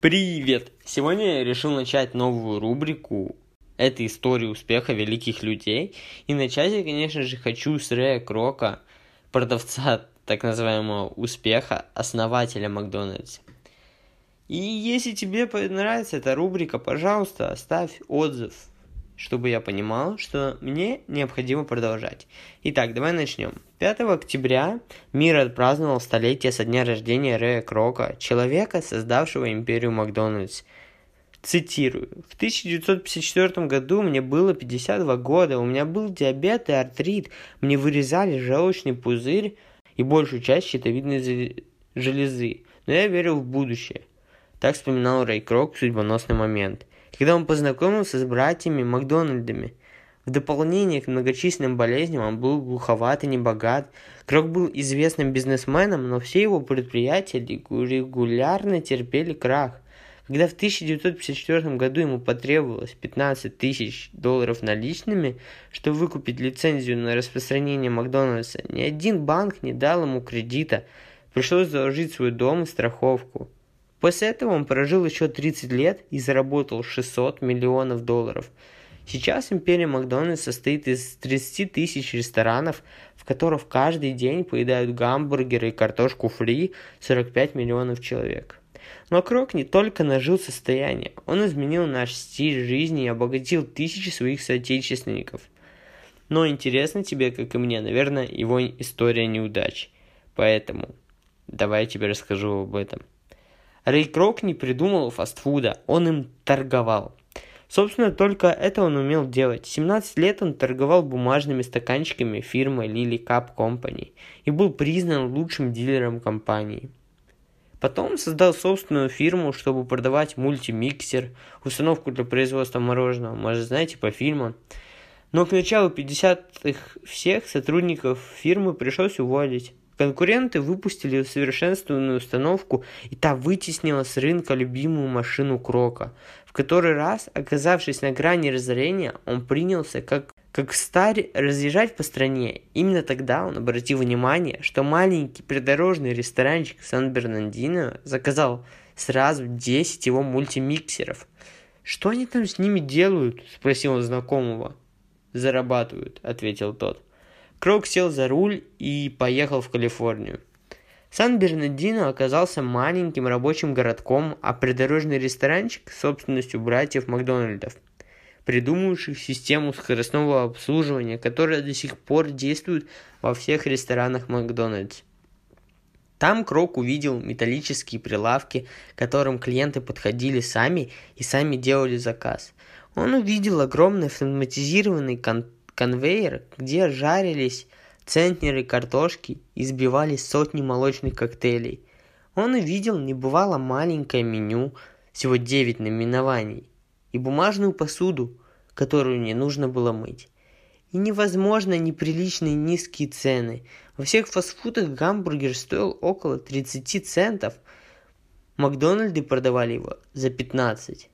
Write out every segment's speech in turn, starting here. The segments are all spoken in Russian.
Привет! Сегодня я решил начать новую рубрику это история успеха великих людей. И начать я, конечно же, хочу с Рэя Крока, продавца так называемого успеха, основателя Макдональдса. И если тебе понравится эта рубрика, пожалуйста, оставь отзыв, чтобы я понимал, что мне необходимо продолжать. Итак, давай начнем. 5 октября мир отпраздновал столетие со дня рождения Рэя Крока, человека, создавшего империю Макдональдс – Цитирую. В 1954 году мне было 52 года, у меня был диабет и артрит, мне вырезали желчный пузырь и большую часть щитовидной железы, но я верил в будущее. Так вспоминал Рэй Крок в судьбоносный момент, когда он познакомился с братьями Макдональдами. В дополнение к многочисленным болезням он был глуховат и небогат. Крок был известным бизнесменом, но все его предприятия регулярно терпели крах. Когда в 1954 году ему потребовалось 15 тысяч долларов наличными, чтобы выкупить лицензию на распространение Макдональдса, ни один банк не дал ему кредита. Пришлось заложить свой дом и страховку. После этого он прожил еще 30 лет и заработал 600 миллионов долларов. Сейчас империя Макдональдс состоит из 30 тысяч ресторанов, в которых каждый день поедают гамбургеры и картошку фри 45 миллионов человек. Но Крок не только нажил состояние, он изменил наш стиль жизни и обогатил тысячи своих соотечественников. Но интересно тебе, как и мне, наверное, его история неудач. Поэтому давай я тебе расскажу об этом. Рэй Крок не придумал фастфуда, он им торговал. Собственно, только это он умел делать. 17 лет он торговал бумажными стаканчиками фирмы Lily Cup Company и был признан лучшим дилером компании. Потом создал собственную фирму, чтобы продавать мультимиксер, установку для производства мороженого, может, знаете, по фильмам. Но к началу 50-х всех сотрудников фирмы пришлось уволить. Конкуренты выпустили усовершенствованную установку, и та вытеснила с рынка любимую машину Крока. В который раз, оказавшись на грани разорения, он принялся как как старь разъезжать по стране. Именно тогда он обратил внимание, что маленький придорожный ресторанчик Сан-Бернандино заказал сразу 10 его мультимиксеров. «Что они там с ними делают?» – спросил он знакомого. «Зарабатывают», – ответил тот. Крок сел за руль и поехал в Калифорнию. Сан-Бернардино оказался маленьким рабочим городком, а придорожный ресторанчик – собственностью братьев Макдональдов – придумавших систему скоростного обслуживания, которая до сих пор действует во всех ресторанах Макдональдс. Там Крок увидел металлические прилавки, к которым клиенты подходили сами и сами делали заказ. Он увидел огромный автоматизированный кон- конвейер, где жарились центнеры картошки и сбивались сотни молочных коктейлей. Он увидел небывало маленькое меню, всего 9 наименований, и бумажную посуду, которую не нужно было мыть. И невозможно неприличные низкие цены. Во всех фастфудах гамбургер стоил около 30 центов. Макдональды продавали его за 15.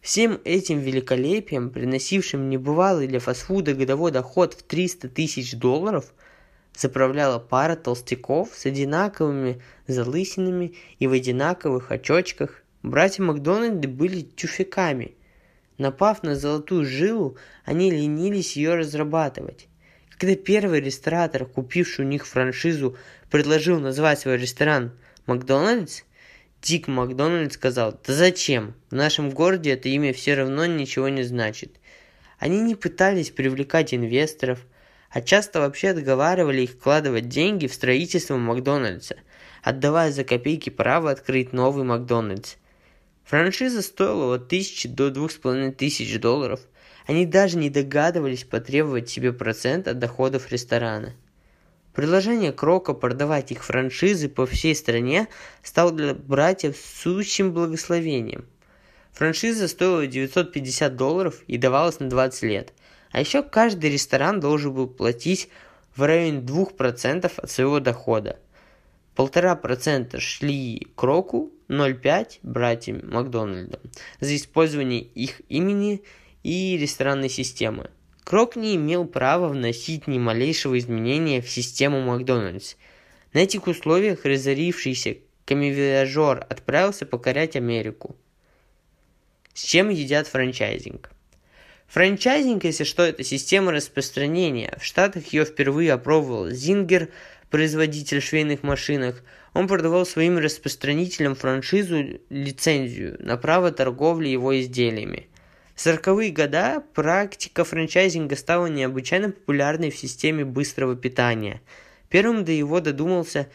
Всем этим великолепием, приносившим небывалый для фастфуда годовой доход в 300 тысяч долларов, заправляла пара толстяков с одинаковыми залысинами и в одинаковых очочках. Братья Макдональды были тюфяками – Напав на золотую жилу, они ленились ее разрабатывать. Когда первый ресторатор, купивший у них франшизу, предложил назвать свой ресторан «Макдональдс», Дик Макдональд сказал, да зачем? В нашем городе это имя все равно ничего не значит. Они не пытались привлекать инвесторов, а часто вообще отговаривали их вкладывать деньги в строительство Макдональдса, отдавая за копейки право открыть новый Макдональдс – Франшиза стоила от 1000 до 2500 долларов. Они даже не догадывались потребовать себе процент от доходов ресторана. Предложение Крока продавать их франшизы по всей стране стало для братьев сущим благословением. Франшиза стоила 950 долларов и давалась на 20 лет. А еще каждый ресторан должен был платить в районе 2% от своего дохода. Полтора процента шли Кроку, 0,5 братьям Макдональда за использование их имени и ресторанной системы. Крок не имел права вносить ни малейшего изменения в систему Макдональдс. На этих условиях разорившийся камевиажер отправился покорять Америку. С чем едят франчайзинг? Франчайзинг, если что, это система распространения. В Штатах ее впервые опробовал Зингер, производитель швейных машинок. Он продавал своим распространителям франшизу лицензию на право торговли его изделиями. В 40-е годы практика франчайзинга стала необычайно популярной в системе быстрого питания. Первым до его додумался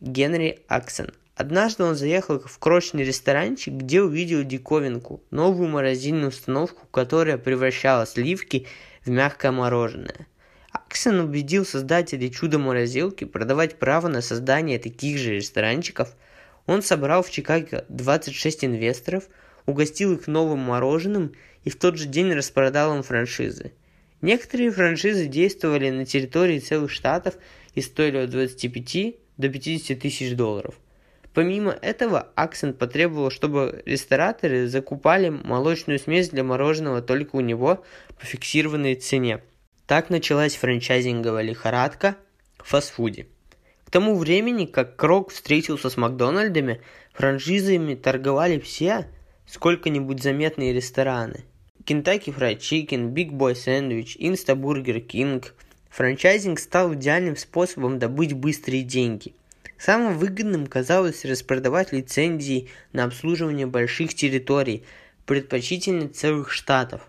Генри Аксон – Однажды он заехал в крошечный ресторанчик, где увидел диковинку – новую морозильную установку, которая превращала сливки в мягкое мороженое. Аксон убедил создателей чудо-морозилки продавать право на создание таких же ресторанчиков. Он собрал в Чикаго 26 инвесторов, угостил их новым мороженым и в тот же день распродал им франшизы. Некоторые франшизы действовали на территории целых штатов и стоили от 25 до 50 тысяч долларов – Помимо этого, Аксен потребовал, чтобы рестораторы закупали молочную смесь для мороженого только у него по фиксированной цене. Так началась франчайзинговая лихорадка в фастфуде. К тому времени, как Крок встретился с Макдональдами, франшизами торговали все сколько-нибудь заметные рестораны. Kentucky Fried Chicken, Big Boy Sandwich, Insta Burger King. Франчайзинг стал идеальным способом добыть быстрые деньги – Самым выгодным казалось распродавать лицензии на обслуживание больших территорий, предпочтительно целых штатов.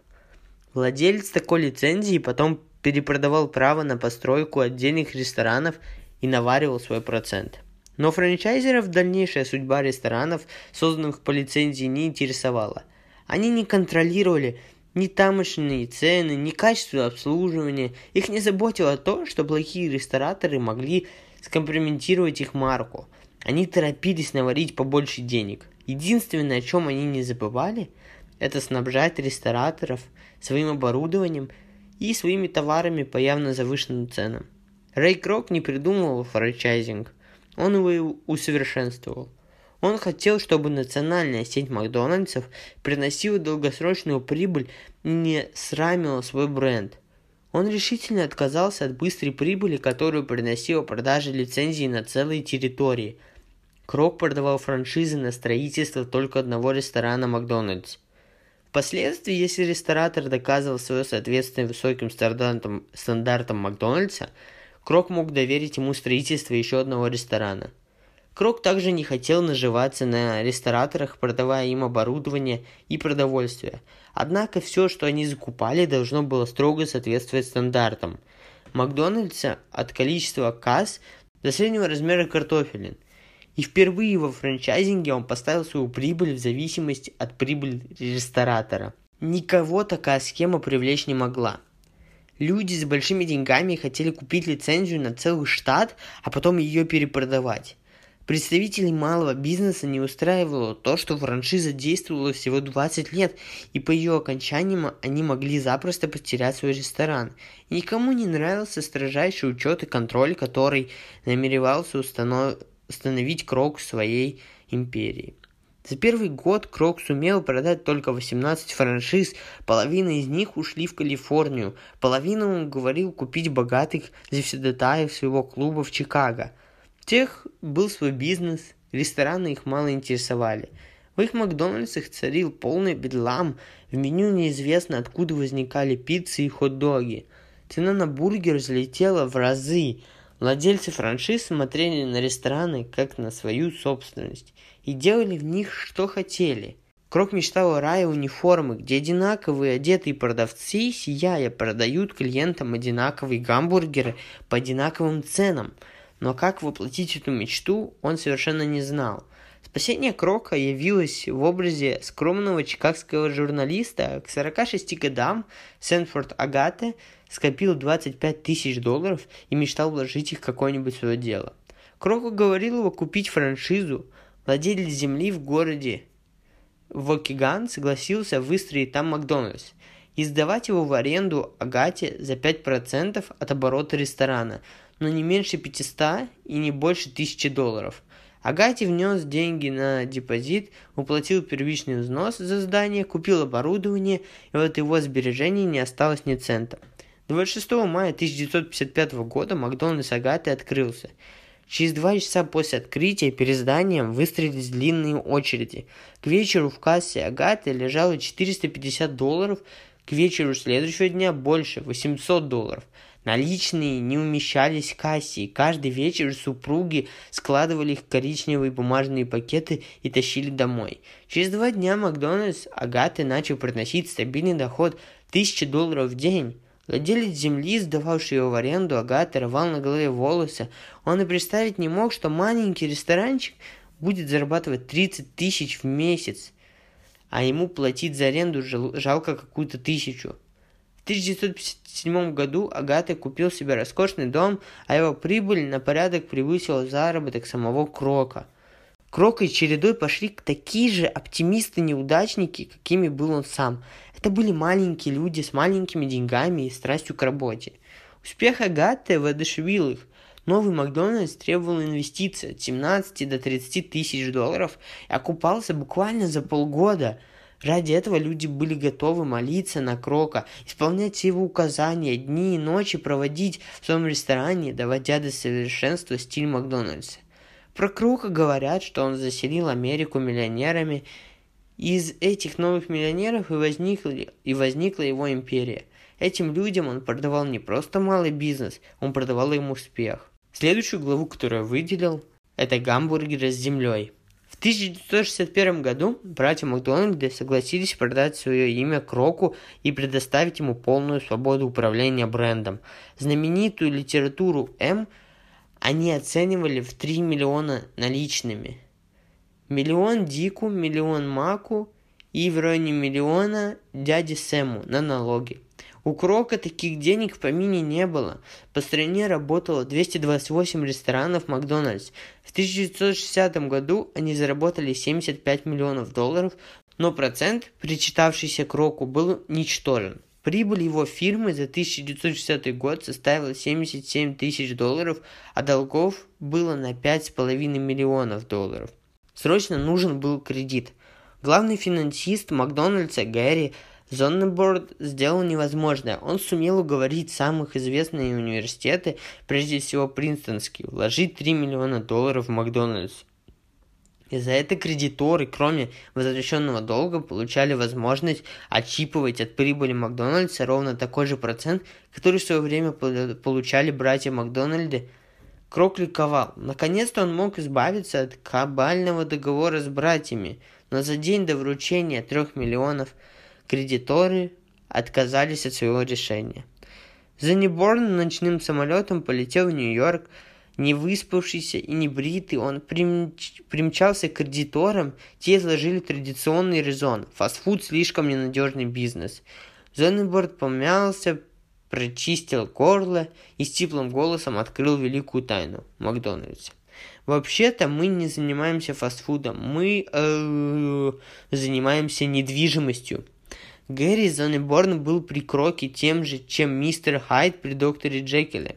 Владелец такой лицензии потом перепродавал право на постройку отдельных ресторанов и наваривал свой процент. Но франчайзеров дальнейшая судьба ресторанов, созданных по лицензии, не интересовала. Они не контролировали ни тамошние цены, ни качество обслуживания. Их не заботило то, что плохие рестораторы могли скомпрометировать их марку. Они торопились наварить побольше денег. Единственное, о чем они не забывали, это снабжать рестораторов своим оборудованием и своими товарами по явно завышенным ценам. Рэй Крок не придумывал франчайзинг, он его усовершенствовал. Он хотел, чтобы национальная сеть Макдональдсов приносила долгосрочную прибыль и не срамила свой бренд – он решительно отказался от быстрой прибыли, которую приносила продажа лицензий на целые территории. Крок продавал франшизы на строительство только одного ресторана Макдональдс. Впоследствии, если ресторатор доказывал свое соответствие высоким стандартам, стандартам Макдональдса, Крок мог доверить ему строительство еще одного ресторана. Крок также не хотел наживаться на рестораторах, продавая им оборудование и продовольствие – Однако все, что они закупали, должно было строго соответствовать стандартам. Макдональдса от количества касс до среднего размера картофелин. И впервые во франчайзинге он поставил свою прибыль в зависимости от прибыли ресторатора. Никого такая схема привлечь не могла. Люди с большими деньгами хотели купить лицензию на целый штат, а потом ее перепродавать. Представителей малого бизнеса не устраивало то, что франшиза действовала всего 20 лет, и по ее окончанию они могли запросто потерять свой ресторан. И никому не нравился строжайший учет и контроль, который намеревался установ... установить Крок в своей империи. За первый год Крок сумел продать только 18 франшиз, половина из них ушли в Калифорнию, половину он говорил купить богатых завсегдатаев своего клуба в Чикаго – тех был свой бизнес, рестораны их мало интересовали. В их Макдональдсах царил полный бедлам, в меню неизвестно откуда возникали пиццы и хот-доги. Цена на бургер взлетела в разы. Владельцы франшиз смотрели на рестораны как на свою собственность и делали в них что хотели. Крок мечтал о рае униформы, где одинаковые одетые продавцы, сияя, продают клиентам одинаковые гамбургеры по одинаковым ценам – но как воплотить эту мечту, он совершенно не знал. Спасение Крока явилось в образе скромного чикагского журналиста. К 46 годам Сэнфорд Агате скопил 25 тысяч долларов и мечтал вложить их в какое-нибудь свое дело. Крок уговорил его купить франшизу. Владелец земли в городе Вокиган согласился выстроить там Макдональдс и сдавать его в аренду Агате за 5% от оборота ресторана – но не меньше 500 и не больше 1000 долларов. Агати внес деньги на депозит, уплатил первичный взнос за здание, купил оборудование, и от его сбережений не осталось ни цента. 26 мая 1955 года Макдональдс Агаты открылся. Через два часа после открытия перед зданием выстроились длинные очереди. К вечеру в кассе Агаты лежало 450 долларов, к вечеру следующего дня больше, 800 долларов. Наличные не умещались в кассе, и каждый вечер супруги складывали их в коричневые бумажные пакеты и тащили домой. Через два дня Макдональдс Агаты начал приносить стабильный доход 1000 долларов в день. Владелец земли, сдававший его в аренду, Агаты рвал на голове волосы. Он и представить не мог, что маленький ресторанчик будет зарабатывать 30 тысяч в месяц, а ему платить за аренду жалко какую-то тысячу. В 1957 году Агата купил себе роскошный дом, а его прибыль на порядок превысила заработок самого Крока. Крокой чередой пошли такие же оптимисты-неудачники, какими был он сам – это были маленькие люди с маленькими деньгами и страстью к работе. Успех Агаты воодушевил их. Новый Макдональдс требовал инвестиций от 17 до 30 тысяч долларов и окупался буквально за полгода. Ради этого люди были готовы молиться на Крока, исполнять его указания, дни и ночи проводить в своем ресторане, доводя до совершенства стиль Макдональдса. Про Крока говорят, что он заселил Америку миллионерами из этих новых миллионеров и возникла, и возникла его империя. Этим людям он продавал не просто малый бизнес, он продавал им успех. Следующую главу, которую я выделил, это гамбургеры с землей. В 1961 году братья Макдональды согласились продать свое имя Кроку и предоставить ему полную свободу управления брендом. Знаменитую литературу М они оценивали в 3 миллиона наличными – Миллион Дику, миллион Маку и в районе миллиона дяде Сэму на налоги. У Крока таких денег в помине не было. По стране работало 228 ресторанов Макдональдс. В 1960 году они заработали 75 миллионов долларов, но процент, причитавшийся Кроку, был ничтожен. Прибыль его фирмы за 1960 год составила 77 тысяч долларов, а долгов было на 5,5 миллионов долларов. Срочно нужен был кредит. Главный финансист Макдональдса Гэри Зоннеборд сделал невозможное. Он сумел уговорить самых известные университеты, прежде всего Принстонский, вложить 3 миллиона долларов в Макдональдс. И за это кредиторы, кроме возвращенного долга, получали возможность отчипывать от прибыли Макдональдса ровно такой же процент, который в свое время получали братья Макдональды Крок ликовал. Наконец-то он мог избавиться от кабального договора с братьями, но за день до вручения трех миллионов кредиторы отказались от своего решения. Занеборн ночным самолетом полетел в Нью-Йорк, не выспавшийся и не бритый, он примч... примчался к кредиторам, те изложили традиционный резон. Фастфуд слишком ненадежный бизнес. Зоннеборд помялся, прочистил горло и с теплым голосом открыл великую тайну Макдональдса. Вообще-то мы не занимаемся фастфудом, мы э, занимаемся недвижимостью. Гэри Зонеборн был при Кроке тем же, чем мистер Хайд при докторе Джекиле.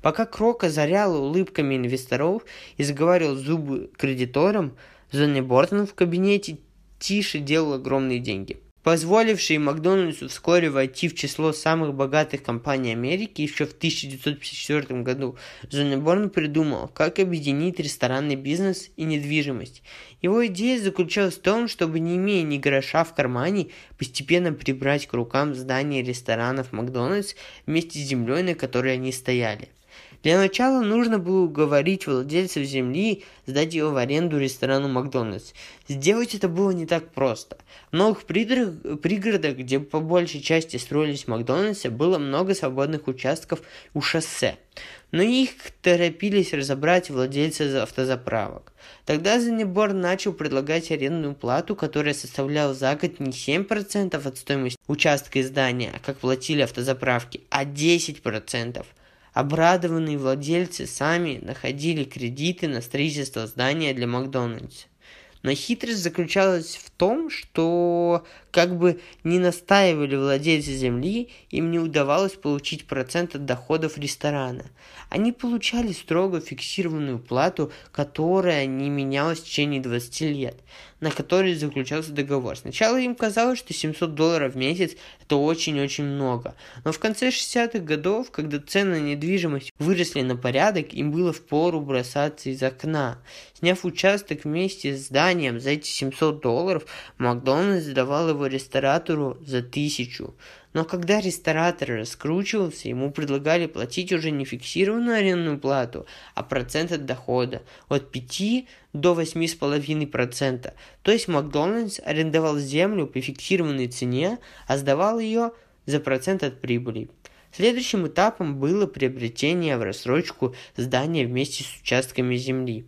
Пока Крок озарял улыбками инвесторов и заговаривал зубы кредиторам, Зонеборн в кабинете тише делал огромные деньги позволивший Макдональдсу вскоре войти в число самых богатых компаний Америки, еще в 1954 году Зоннеборн придумал, как объединить ресторанный бизнес и недвижимость. Его идея заключалась в том, чтобы, не имея ни гроша в кармане, постепенно прибрать к рукам здания ресторанов Макдональдс вместе с землей, на которой они стояли – для начала нужно было уговорить владельцев земли сдать его в аренду ресторану Макдональдс. Сделать это было не так просто. В новых пригородах, где по большей части строились Макдональдсы, было много свободных участков у шоссе. Но их торопились разобрать владельцы автозаправок. Тогда Занебор начал предлагать арендную плату, которая составляла за год не 7% от стоимости участка и здания, как платили автозаправки, а 10%. Обрадованные владельцы сами находили кредиты на строительство здания для Макдональдса. Но хитрость заключалась в том, что как бы не настаивали владельцы земли, им не удавалось получить процент от доходов ресторана. Они получали строго фиксированную плату, которая не менялась в течение 20 лет, на которой заключался договор. Сначала им казалось, что 700 долларов в месяц это очень-очень много. Но в конце 60-х годов, когда цены на недвижимость выросли на порядок, им было впору бросаться из окна. Сняв участок вместе с зданием за эти 700 долларов, Макдональдс сдавал его ресторатору за тысячу. Но когда ресторатор раскручивался, ему предлагали платить уже не фиксированную арендную плату, а процент от дохода от 5 до 8,5%. То есть Макдональдс арендовал землю по фиксированной цене, а сдавал ее за процент от прибыли. Следующим этапом было приобретение в рассрочку здания вместе с участками земли.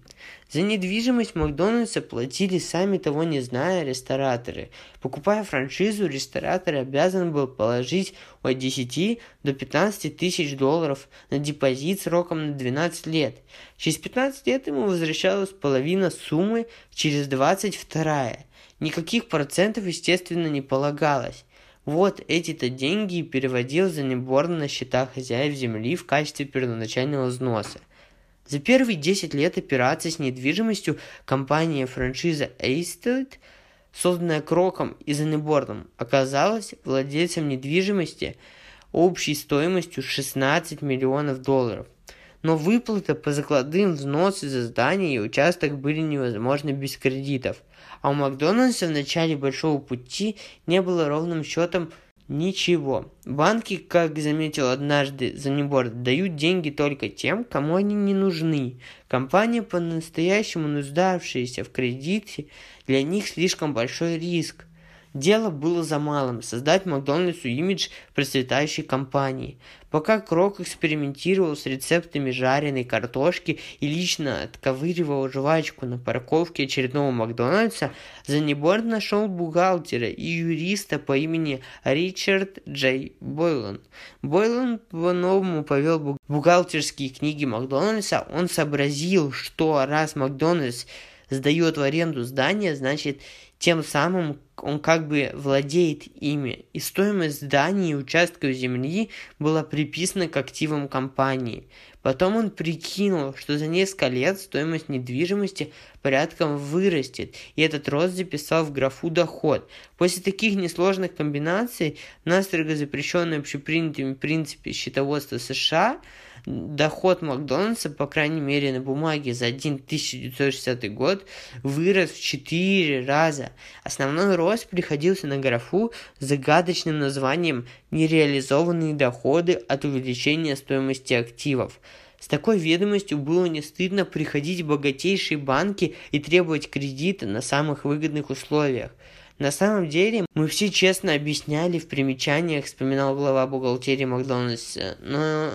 За недвижимость Макдональдса платили сами того не зная рестораторы. Покупая франшизу, ресторатор обязан был положить от 10 до 15 тысяч долларов на депозит сроком на 12 лет. Через 15 лет ему возвращалась половина суммы, через 20 вторая. Никаких процентов, естественно, не полагалось. Вот эти-то деньги переводил Занеборн на счета хозяев земли в качестве первоначального взноса. За первые 10 лет операций с недвижимостью компания франшиза Estate, созданная Кроком и Занеборном, оказалась владельцем недвижимости общей стоимостью 16 миллионов долларов. Но выплата по закладным взносы за здание и участок были невозможны без кредитов – а у Макдональдса в начале большого пути не было ровным счетом ничего. Банки, как заметил однажды Заниборд, дают деньги только тем, кому они не нужны. Компания, по-настоящему нуждавшаяся в кредите, для них слишком большой риск. Дело было за малым – создать Макдональдсу имидж процветающей компании. Пока Крок экспериментировал с рецептами жареной картошки и лично отковыривал жвачку на парковке очередного Макдональдса, Заниборд нашел бухгалтера и юриста по имени Ричард Джей Бойлан. Бойлан по-новому повел бухгалтерские книги Макдональдса. Он сообразил, что раз Макдональдс сдает в аренду здание, значит тем самым он как бы владеет ими, и стоимость зданий и участков земли была приписана к активам компании. Потом он прикинул, что за несколько лет стоимость недвижимости порядком вырастет, и этот рост записал в графу «доход». После таких несложных комбинаций, настрого запрещенной общепринятыми принципе счетоводства США, доход Макдональдса, по крайней мере на бумаге, за 1960 год вырос в 4 раза. Основной рост приходился на графу с загадочным названием «Нереализованные доходы от увеличения стоимости активов». С такой ведомостью было не стыдно приходить в богатейшие банки и требовать кредита на самых выгодных условиях. На самом деле, мы все честно объясняли в примечаниях, вспоминал глава бухгалтерии Макдональдса, но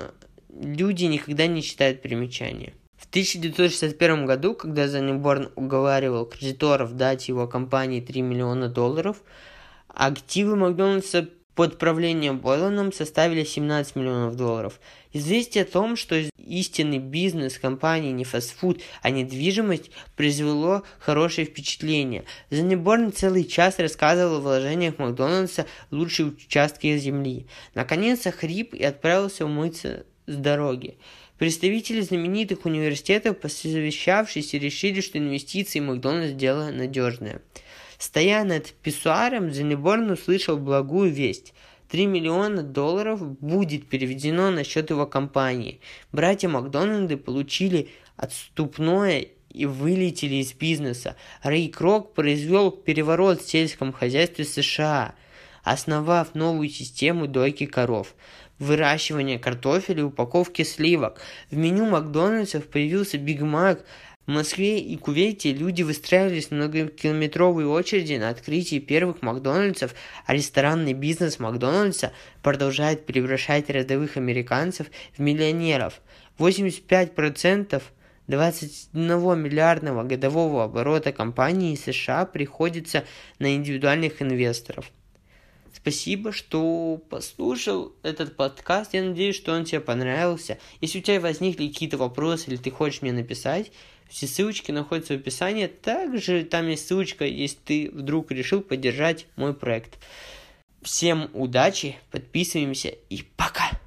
люди никогда не читают примечания. В 1961 году, когда Занеборн уговаривал кредиторов дать его компании 3 миллиона долларов, активы Макдональдса под правлением Бойланом составили 17 миллионов долларов. Известие о том, что истинный бизнес компании не фастфуд, а недвижимость, произвело хорошее впечатление. Занеборн целый час рассказывал о вложениях Макдональдса лучшие участки земли. Наконец охрип и отправился умыться с дороги. Представители знаменитых университетов, посовещавшись, решили, что инвестиции Макдональдс – дело надежное. Стоя над писсуаром, Зенеборн услышал благую весть. 3 миллиона долларов будет переведено на счет его компании. Братья Макдональды получили отступное и вылетели из бизнеса. Рэй Крок произвел переворот в сельском хозяйстве США, основав новую систему дойки коров выращивания картофеля и упаковки сливок. В меню Макдональдсов появился Биг Мак. В Москве и Кувейте люди выстраивались в многокилометровые очереди на открытии первых Макдональдсов, а ресторанный бизнес Макдональдса продолжает превращать рядовых американцев в миллионеров. 85% 21 миллиардного годового оборота компании США приходится на индивидуальных инвесторов – Спасибо, что послушал этот подкаст. Я надеюсь, что он тебе понравился. Если у тебя возникли какие-то вопросы или ты хочешь мне написать, все ссылочки находятся в описании. Также там есть ссылочка, если ты вдруг решил поддержать мой проект. Всем удачи, подписываемся и пока!